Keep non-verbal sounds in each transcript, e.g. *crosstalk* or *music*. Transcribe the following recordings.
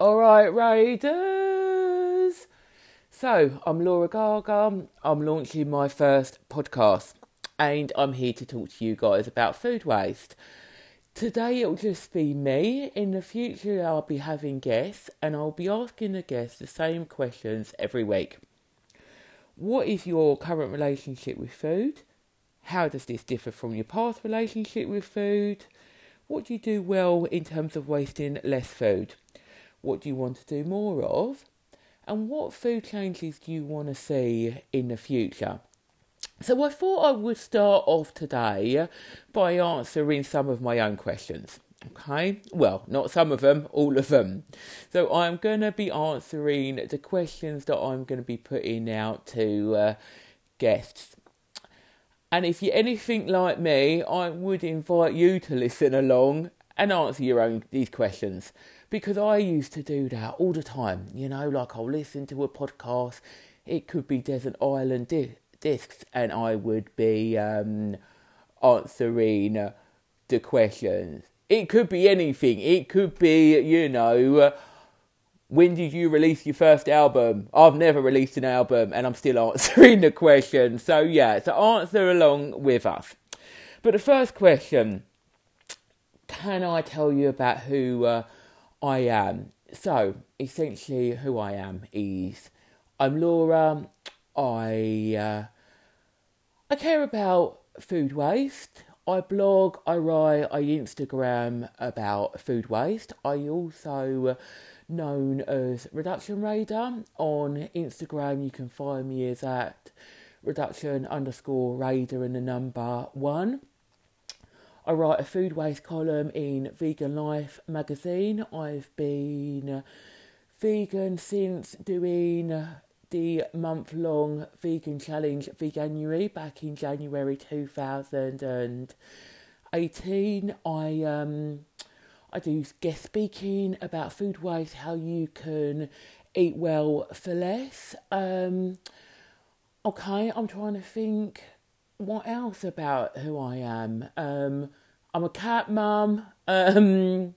All right, Raiders. So, I'm Laura Gaga. I'm launching my first podcast, and I'm here to talk to you guys about food waste. Today, it'll just be me. In the future, I'll be having guests, and I'll be asking the guests the same questions every week. What is your current relationship with food? How does this differ from your past relationship with food? What do you do well in terms of wasting less food? What do you want to do more of? And what food changes do you want to see in the future? So I thought I would start off today by answering some of my own questions. Okay, well, not some of them, all of them. So I'm going to be answering the questions that I'm going to be putting out to uh, guests. And if you're anything like me, I would invite you to listen along and answer your own these questions because I used to do that all the time. You know, like I'll listen to a podcast, it could be Desert Island di- Discs, and I would be um, answering the questions. It could be anything. It could be, you know, uh, when did you release your first album? I've never released an album and I'm still *laughs* answering the question. So, yeah, so answer along with us. But the first question can I tell you about who uh, I am. So, essentially, who I am is I'm Laura. I uh, I care about food waste. I blog, I write, I Instagram about food waste. I also uh, known as Reduction Raider on Instagram. You can find me as at reduction underscore raider and the number one. I write a food waste column in Vegan Life magazine. I've been vegan since doing the month long vegan challenge Veganuary back in January 2018. I um I do guest speaking about food waste, how you can eat well for less. Um okay, I'm trying to think what else about who I am? Um, I'm a cat mum. Um,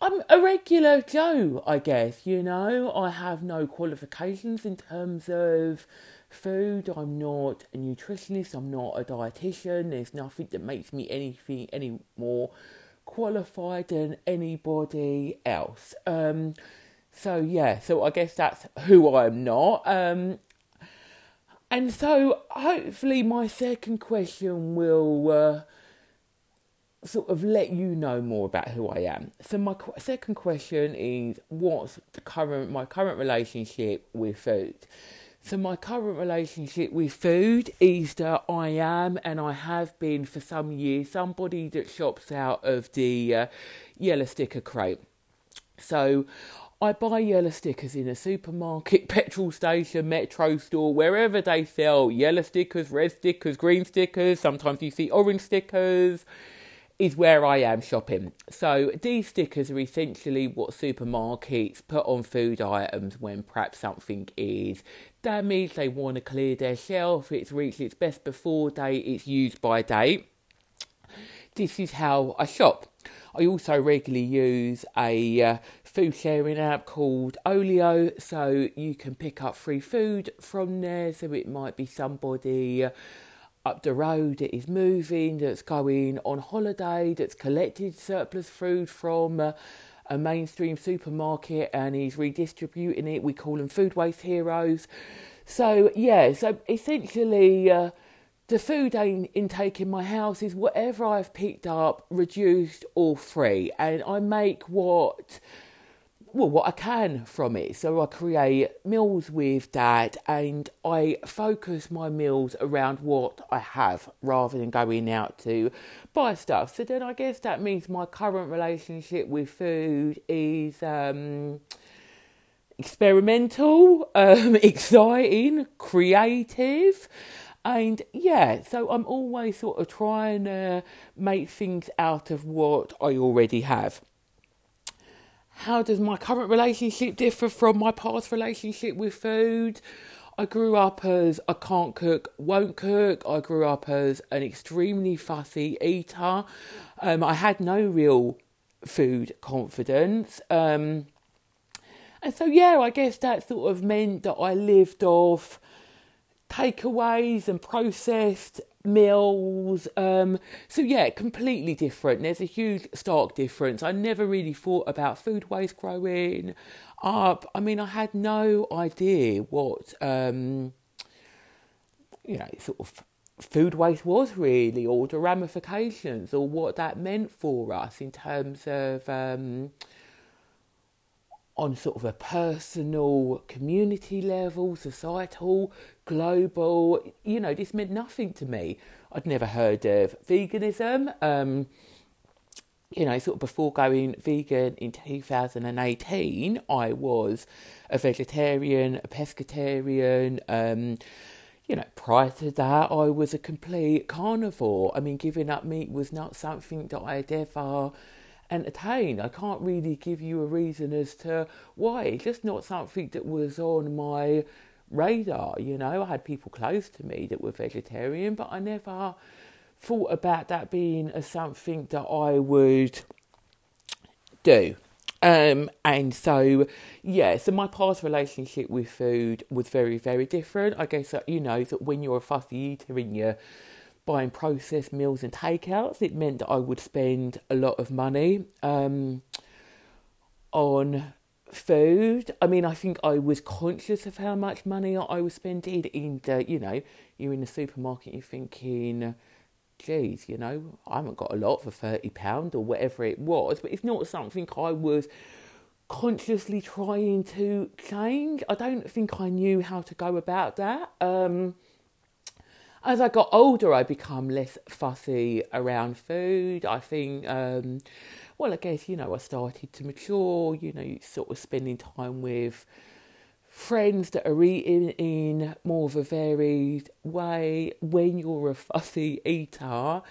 I'm a regular Joe, I guess, you know. I have no qualifications in terms of food. I'm not a nutritionist. I'm not a dietitian. There's nothing that makes me anything any more qualified than anybody else. Um, so yeah, so I guess that's who I'm not. Um, and so, hopefully, my second question will uh, sort of let you know more about who I am. So, my qu- second question is what's the current my current relationship with food? So, my current relationship with food is that I am and I have been for some years somebody that shops out of the uh, yellow sticker crate. So, I buy yellow stickers in a supermarket, *laughs* petrol station, metro store, wherever they sell yellow stickers, red stickers, green stickers. Sometimes you see orange stickers. Is where I am shopping. So these stickers are essentially what supermarkets put on food items when perhaps something is damaged. They want to clear their shelf. It's reached its best before date. It's used by date. This is how I shop. I also regularly use a uh, food sharing app called Olio, so you can pick up free food from there. So it might be somebody. Uh, up the road that is moving, that's going on holiday, that's collected surplus food from uh, a mainstream supermarket and he's redistributing it. We call them food waste heroes. So, yeah, so essentially, uh, the food intake in my house is whatever I've picked up, reduced or free, and I make what well what I can from it. So I create meals with that, and I focus my meals around what I have rather than going out to buy stuff. So then I guess that means my current relationship with food is. Um, experimental, *laughs* um, exciting, creative, and yeah, so I'm always sort of trying to make things out of what I already have. How does my current relationship differ from my past relationship with food? I grew up as I can't cook, won't cook. I grew up as an extremely fussy eater. Um, I had no real food confidence. Um, And so, yeah, I guess that sort of meant that I lived off takeaways and processed meals. Um, so, yeah, completely different. There's a huge, stark difference. I never really thought about food waste growing up. I mean, I had no idea what, um, you know, sort of food waste was really, or the ramifications, or what that meant for us in terms of um, on sort of a personal, community level, societal, global. You know, this meant nothing to me. I'd never heard of veganism. Um, you know, sort of before going vegan in 2018, I was a vegetarian, a pescatarian. Um, you know, prior to that, I was a complete carnivore. I mean, giving up meat was not something that I had ever entertained. I can't really give you a reason as to why. It's just not something that was on my radar. You know, I had people close to me that were vegetarian, but I never thought about that being as something that I would do. Um, and so, yeah, so my past relationship with food was very, very different. I guess, that, you know, that when you're a fussy eater and you're buying processed meals and takeouts, it meant that I would spend a lot of money um, on food. I mean, I think I was conscious of how much money I was spending. In the, you know, you're in the supermarket, you're thinking, geez, you know, I haven't got a lot for thirty pound or whatever it was, but it's not something I was consciously trying to change. I don't think I knew how to go about that. Um, as I got older, I become less fussy around food. I think, um, well, I guess you know, I started to mature. You know, sort of spending time with friends that are eating in more of a varied way. When you're a fussy eater,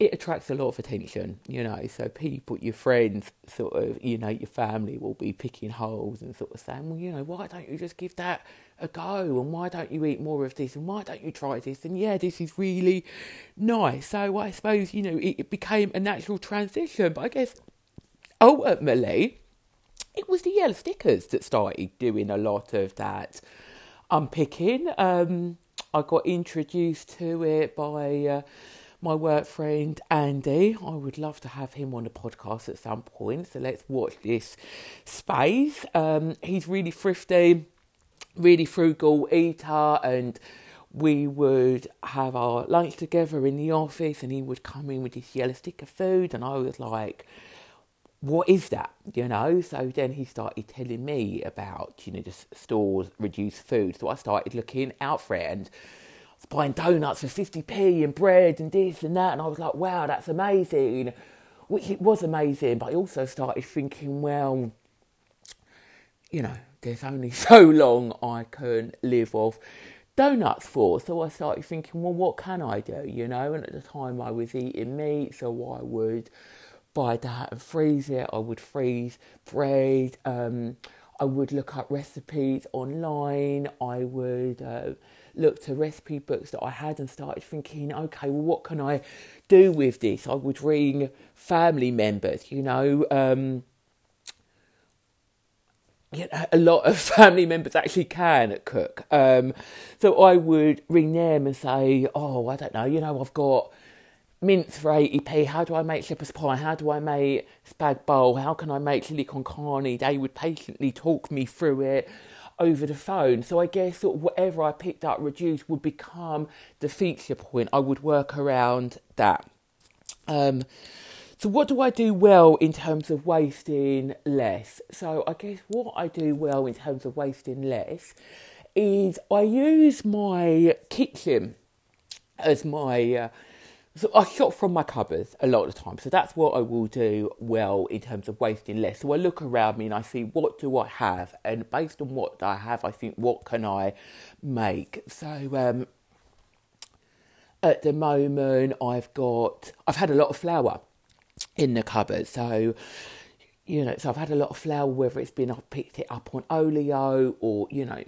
it attracts a lot of attention, you know. So people, your friends, sort of, you know, your family will be picking holes and sort of saying, well, you know, why don't you just give that a go? And why don't you eat more of this? And why don't you try this? And yeah, this is really nice. So I suppose, you know, it, became a natural transition. But I guess ultimately, it was the yellow stickers that started doing a lot of that unpicking. Um, I got introduced to it by uh, my work friend Andy. I would love to have him on the podcast at some point. So let's watch this space. Um, he's really thrifty, really frugal eater, and we would have our lunch together in the office, and he would come in with this yellow stick of food, and I was like what is that? You know, so then he started telling me about, you know, just stores reduce food. So I started looking out for it and buying donuts for 50p and bread and this and that. And I was like, wow, that's amazing. Which it was amazing. But I also started thinking, well, you know, there's only *laughs* so long I can live off donuts for. So I started thinking, well, what can I do? You know, and at the time I was eating meat, so I would buy that and freeze it. I would freeze bread. Um, I would look up recipes online. I would uh, look to recipe books that I had and started thinking, okay, well, what can I do with this? I would ring family members, you know. Um, you know, a lot of *laughs* family members actually can cook. Um, so I would ring them and say, oh, I don't know, you know, I've got mince for 80p. How do I make shepherd's pie? How do I make spag bowl? How can I make chili con carne? They would patiently talk me through it over the phone. So I guess sort of whatever I picked up reduced would become the feature point. I would work around that. Um, so what do I do well in terms of wasting less? So I guess what I do well in terms of wasting less is I use my kitchen as my uh, so I shop from my cupboards a lot of the time. So that's what I will do well in terms of wasting less. So I look around me and I see what do I have, and based on what I have, I think what can I make. So um, at the moment, I've got I've had a lot of flour in the cupboard. So you know, so I've had a lot of flour, whether it's been I've picked it up on Olio or you know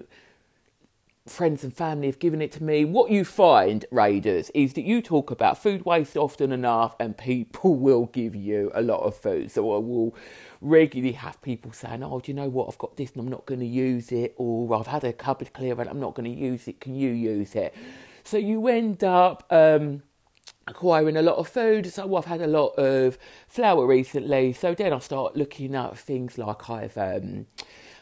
friends and family have given it to me. What you find, Raiders, is that you talk about food waste often enough and people *laughs* will give you a lot of food. So I will regularly have people saying, Oh, do you know what? I've got this and I'm not going to use it. Or I've had a cupboard clear and I'm not going to use it. Can you use it? So you end up. Um, acquiring a lot of food. So I've had a lot of flour recently. So then I start looking at things like I've um,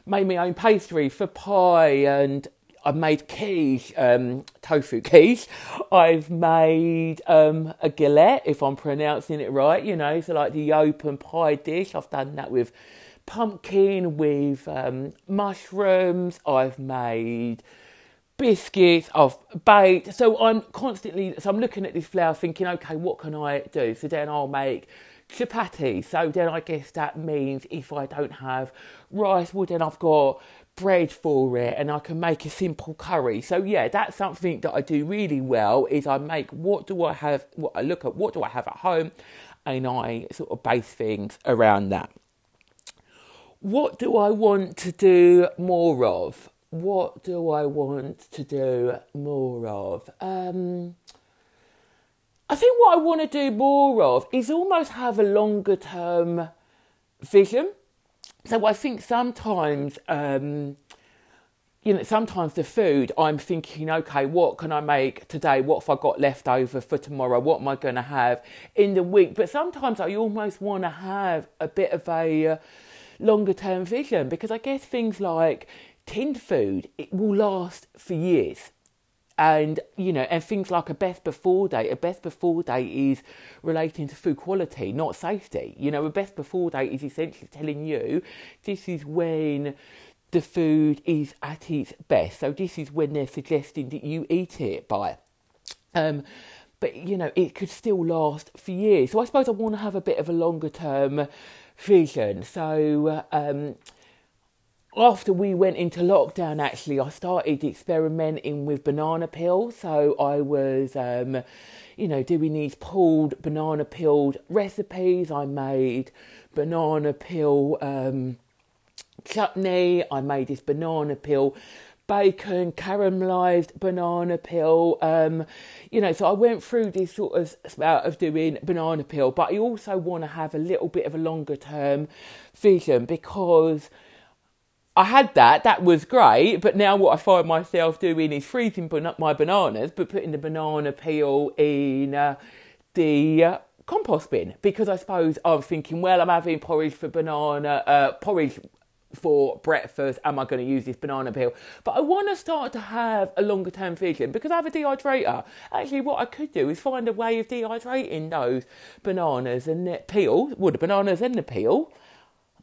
made my own pastry for pie and I've made quiche, um, tofu quiche. I've made um, a galette, if I'm pronouncing it right, you know, so like the open pie dish. I've done that with pumpkin, with um, mushrooms. I've made biscuits, I've baked. So I'm constantly, so I'm looking at this flour thinking, okay, what can I do? So then I'll make chapati. So then I guess that means if I don't have rice, well then I've got bread for it and I can make a simple curry. So yeah, that's something that I do really well is I make what do I have what I look at what do I have at home and I sort of base things around that. What do I want to do more of? What do I want to do more of? Um, I think what I want to do more of is almost have a longer term vision so I think sometimes, um, you know, sometimes the food I'm thinking, okay, what can I make today? What have I got left over for tomorrow? What am I going to have in the week? But sometimes I almost want to have a bit of a uh, longer term vision because I guess things like tinned food it will last for years. And you know and things like a best before date a best before date is relating to food quality not safety. You know a best before date is essentially telling you this is when the food is at its best. So this is when they're suggesting that you eat it by. Um but you know it could still last for years. So i suppose i want to have a bit of a longer term vision. So um after we went into lockdown, actually, I started experimenting with banana peel. So I was, um, you know, doing these pulled banana peeled recipes. I made banana peel um, chutney. I made this banana peel bacon, caramelized banana peel. Um, you know, so I went through this sort of spout of doing banana peel, but I also want to have a little bit of a longer term vision because I had that, that was great, but now what I find myself doing is freezing my bananas, but putting the banana peel in uh, the uh, compost bin because I suppose I'm thinking, well, I'm having porridge for banana, uh, porridge for breakfast. Am I going to use this banana peel? But I want to start to have a longer term vision because I have a dehydrator. Actually, what I could do is find a way of dehydrating those bananas and the peel, well, the bananas and the peel.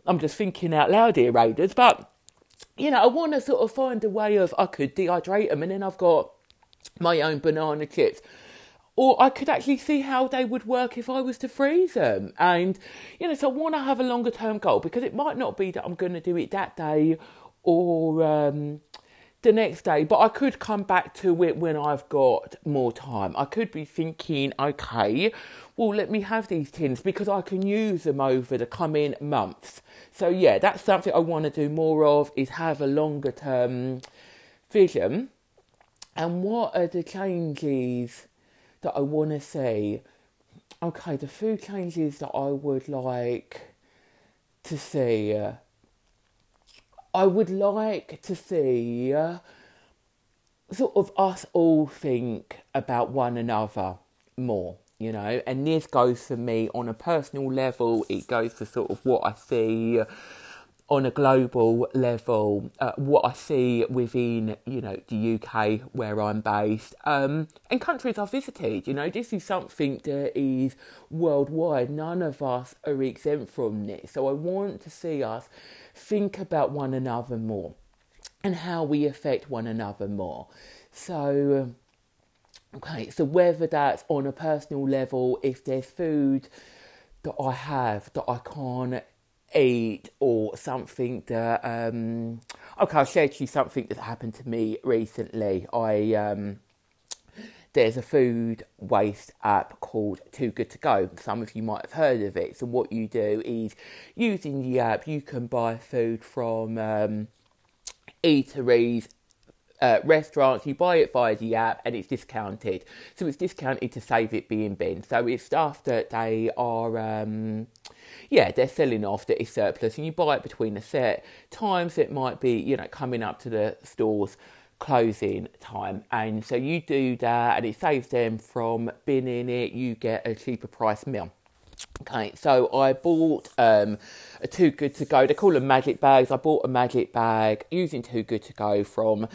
I'm just thinking out loud here, Raiders, but you know, I want to sort of find a way of I could dehydrate them and then I've got my own banana chips. Or I could actually see how they would work if I was to freeze them. And, you know, so I want to have a longer term goal because it might not be that I'm going to do it that day or um, the next day, but I could come back to it when I've got more time. I could be thinking, okay, well, let me have these tins because I can use them over the coming months. So, yeah, that's something I want to do more of is have a longer term vision. And what are the changes that I want to see? Okay, the food changes that I would like to see. I would like to see uh, sort of us all think about one another more you know, and this goes for me on a personal level, it goes for sort of what I see on a global level, uh, what I see within, you know, the UK where I'm based, um, and countries I've visited. You know, this is something that is worldwide. None of us are exempt from this. So I want to see us think about one another more and how we affect one another more. So, Okay, so whether that's on a personal level, if there's food that I have that I can't eat or something that um okay I'll share to you something that happened to me recently. I um there's a food waste app called Too Good To Go. Some of you might have heard of it. So what you do is using the app you can buy food from um, eateries uh, restaurants, you buy it via the app and it's discounted. So it's discounted to save it being bin. So it's stuff that they are, um, yeah, they're selling off that is surplus and you buy it between the set times it might be, you know, coming up to the stores closing time. And so you do that and it saves them from binning it, you get a cheaper price meal. Okay, so I bought um, a Too Good To Go. They call them magic bags. I bought a magic bag using Too Good To Go from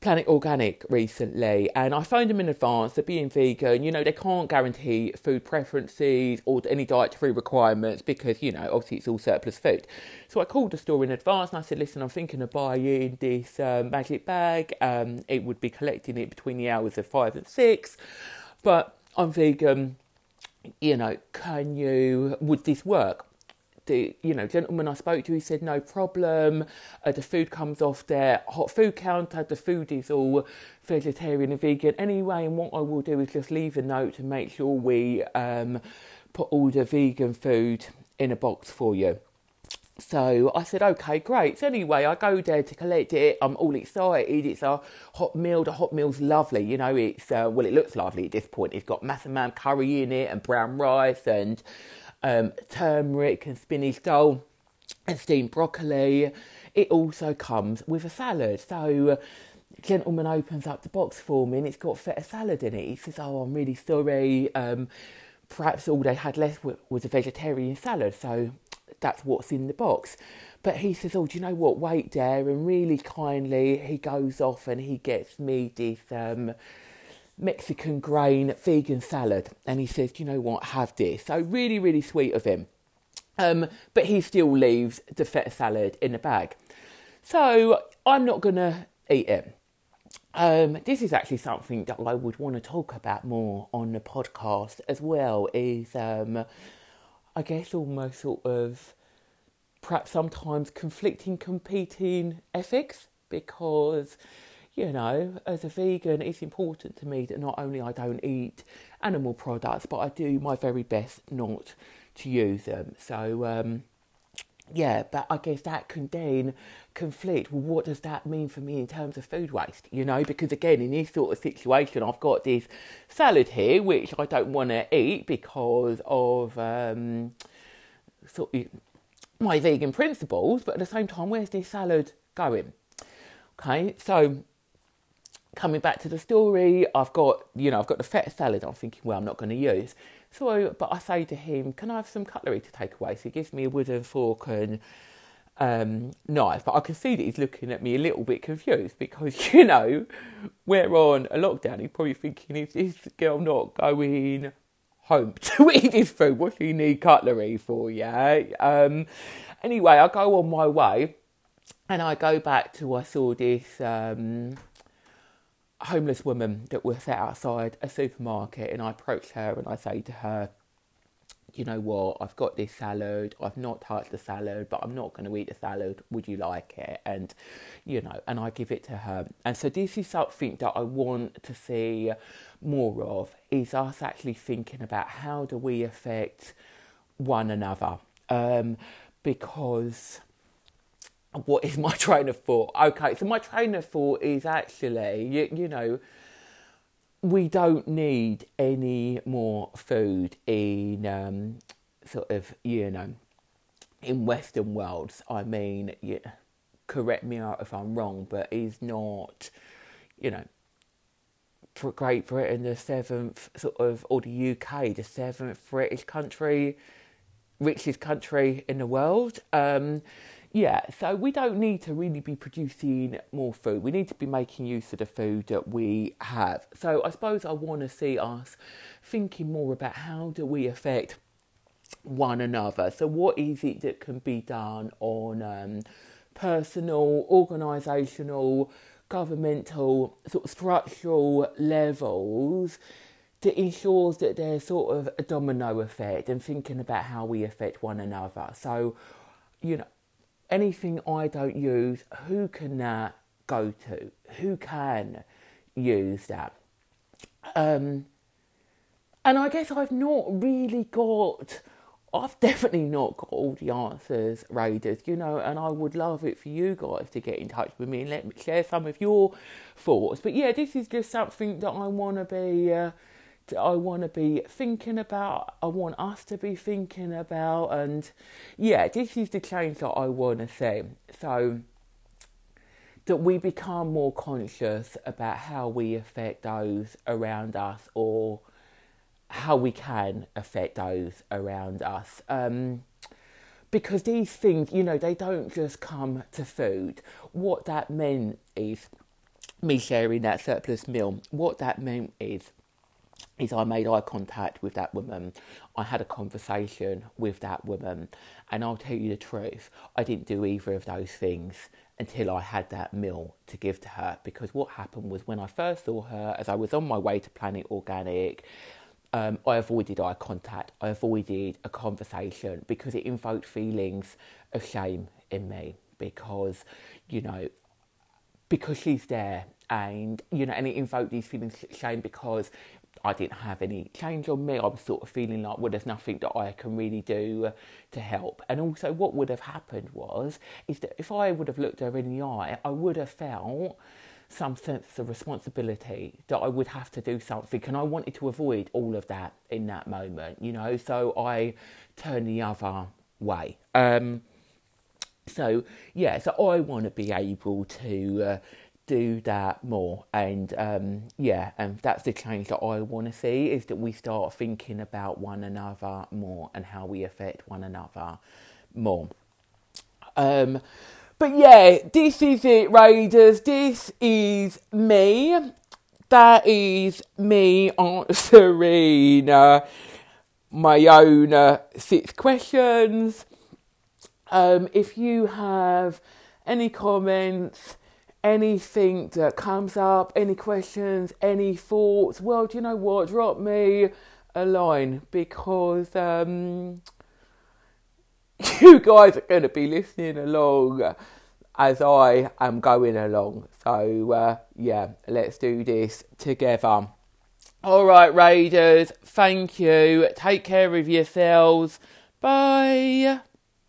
Planet Organic recently, and I phoned them in advance that being vegan, you know, they can't guarantee food preferences or any dietary requirements because, you know, obviously it's all surplus food. So I called the store in advance and I said, listen, I'm thinking of buying this um, magic bag. Um, it would be collecting it between the hours of five and six, but I'm vegan. You know, can you, would this work? The you know gentleman I spoke to, he said no problem. Uh, the food comes off their hot food counter. The food is all vegetarian and vegan anyway. And what I will do is just leave a note to make sure we um, put all the vegan food in a box for you. So I said, okay, great. So anyway, I go there to collect it. I'm all excited. It's a hot meal. The hot meal's lovely. You know, it's, uh, well, it looks lovely at this point. It's got massaman curry in it and brown rice and um, turmeric and spinach dole and steamed broccoli. It also comes with a salad. So, gentleman opens up the box for me and it's got feta salad in it. He says, "Oh, I'm really sorry. Um, perhaps all they had left was a vegetarian salad, so that's what's in the box." But he says, "Oh, do you know what? Wait there." And really kindly, he goes off and he gets me this. Um, Mexican grain vegan salad. And he says, you know what, have this. So really, really sweet of him. Um, but he still leaves the feta salad in the bag. So I'm not going to eat it. Um, this is actually something that I would want to talk about more on the podcast as well. Is um, I guess almost sort of perhaps sometimes conflicting, competing ethics because you know, as a vegan, it's important to me that not only I don't eat animal products, but I do my very best not to use them. So, um, yeah, but I guess that can then conflict. Well, what does that mean for me in terms of food waste? You know, because again, in this sort of situation, I've got this salad here, which I don't want to eat because of um, sort of my vegan principles, but at the same time, where's this salad going? Okay, so coming back to the story, I've got, you know, I've got the feta salad I'm thinking, well, I'm not going to use. So, but I say to him, can I have some cutlery to take away? So he gives me a wooden fork and um, knife, but I can see that he's looking at me a little bit confused because, *laughs* you know, we're on a lockdown. He's probably thinking, is this girl not going home to *laughs* eat this food? What do you need cutlery for, yeah? Um, anyway, I go on my way and I go back to, I saw this... Um, homeless woman that was sat outside a supermarket and I approached her and I say to her, you know what, I've got this salad, I've not touched the salad, but I'm not going to eat the salad, would you like it? And, you know, and I give it to her. And so this is something that I want to see more of, is us actually thinking about how do we affect one another. Um, because what is *laughs* my train of thought? Okay, so my train of thought is actually, you, you know, we don't need any more food in um, sort of, you know, in Western worlds. I mean, correct me out if I'm wrong, but is not, you know, Great Britain the seventh sort of, or the UK the seventh British country, richest country in the world. Um, yeah, so we don't need to really be producing more food. We need to be making use of the food that we have. So I suppose I want to see us thinking more about how do we affect one another. So what is it that can be done on um, personal, organisational, governmental, sort of structural levels that ensures that there's sort of a domino effect and thinking about how we affect one another. So, you know, anything I don't use, who can that go to? Who can use that? Um, and I guess I've not really got I've *laughs* definitely not got all the answers, Raiders, you know, and I would love it for you guys to get in touch with me and let me share some of your thoughts. But yeah, this is just something that I want to be, uh, I want to be thinking about. I want us to be thinking about, and yeah, this is the change that I want to see. So that we become more conscious about how we affect those around us or how we can affect those around us. Um, because these things, you know, they don't just come to food. What that meant is me sharing that surplus meal. What that meant is is I made eye contact with that woman. I had a conversation with that woman, and I'll tell you the truth, I didn't do either of those things until I had that meal to give to her. Because what happened was when I first saw her, as I was on my way to Planet Organic, um, I avoided eye contact, I avoided a conversation because it invoked feelings of shame in me because, you know, because she's there and, you know, and it invoked these feelings of shame because I didn't have any change on me. I was sort of feeling like, well, there's nothing that I can really do to help. And also, what would have happened was, is that if I would have looked her in the eye, I would have felt some sense of responsibility that I would have to do something, and I wanted to avoid all of that in that moment, you know. So I turned the other way. Um, so yeah, so I want to be able to uh, do that more, and um, yeah, and that's the change that I want to see is that we start thinking about one another more and how we affect one another more. Um, but yeah, this is it, Raiders. This is me. That is me answering uh, my own uh, six questions. Um, if you have any comments, anything that comes up, any questions, any thoughts, well, do you know what? Drop me a line because um, *laughs* you guys are going to be listening along as I am going along. So, uh, yeah, let's do this together. All right, Raiders, thank you. Take care of yourselves. Bye.